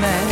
man.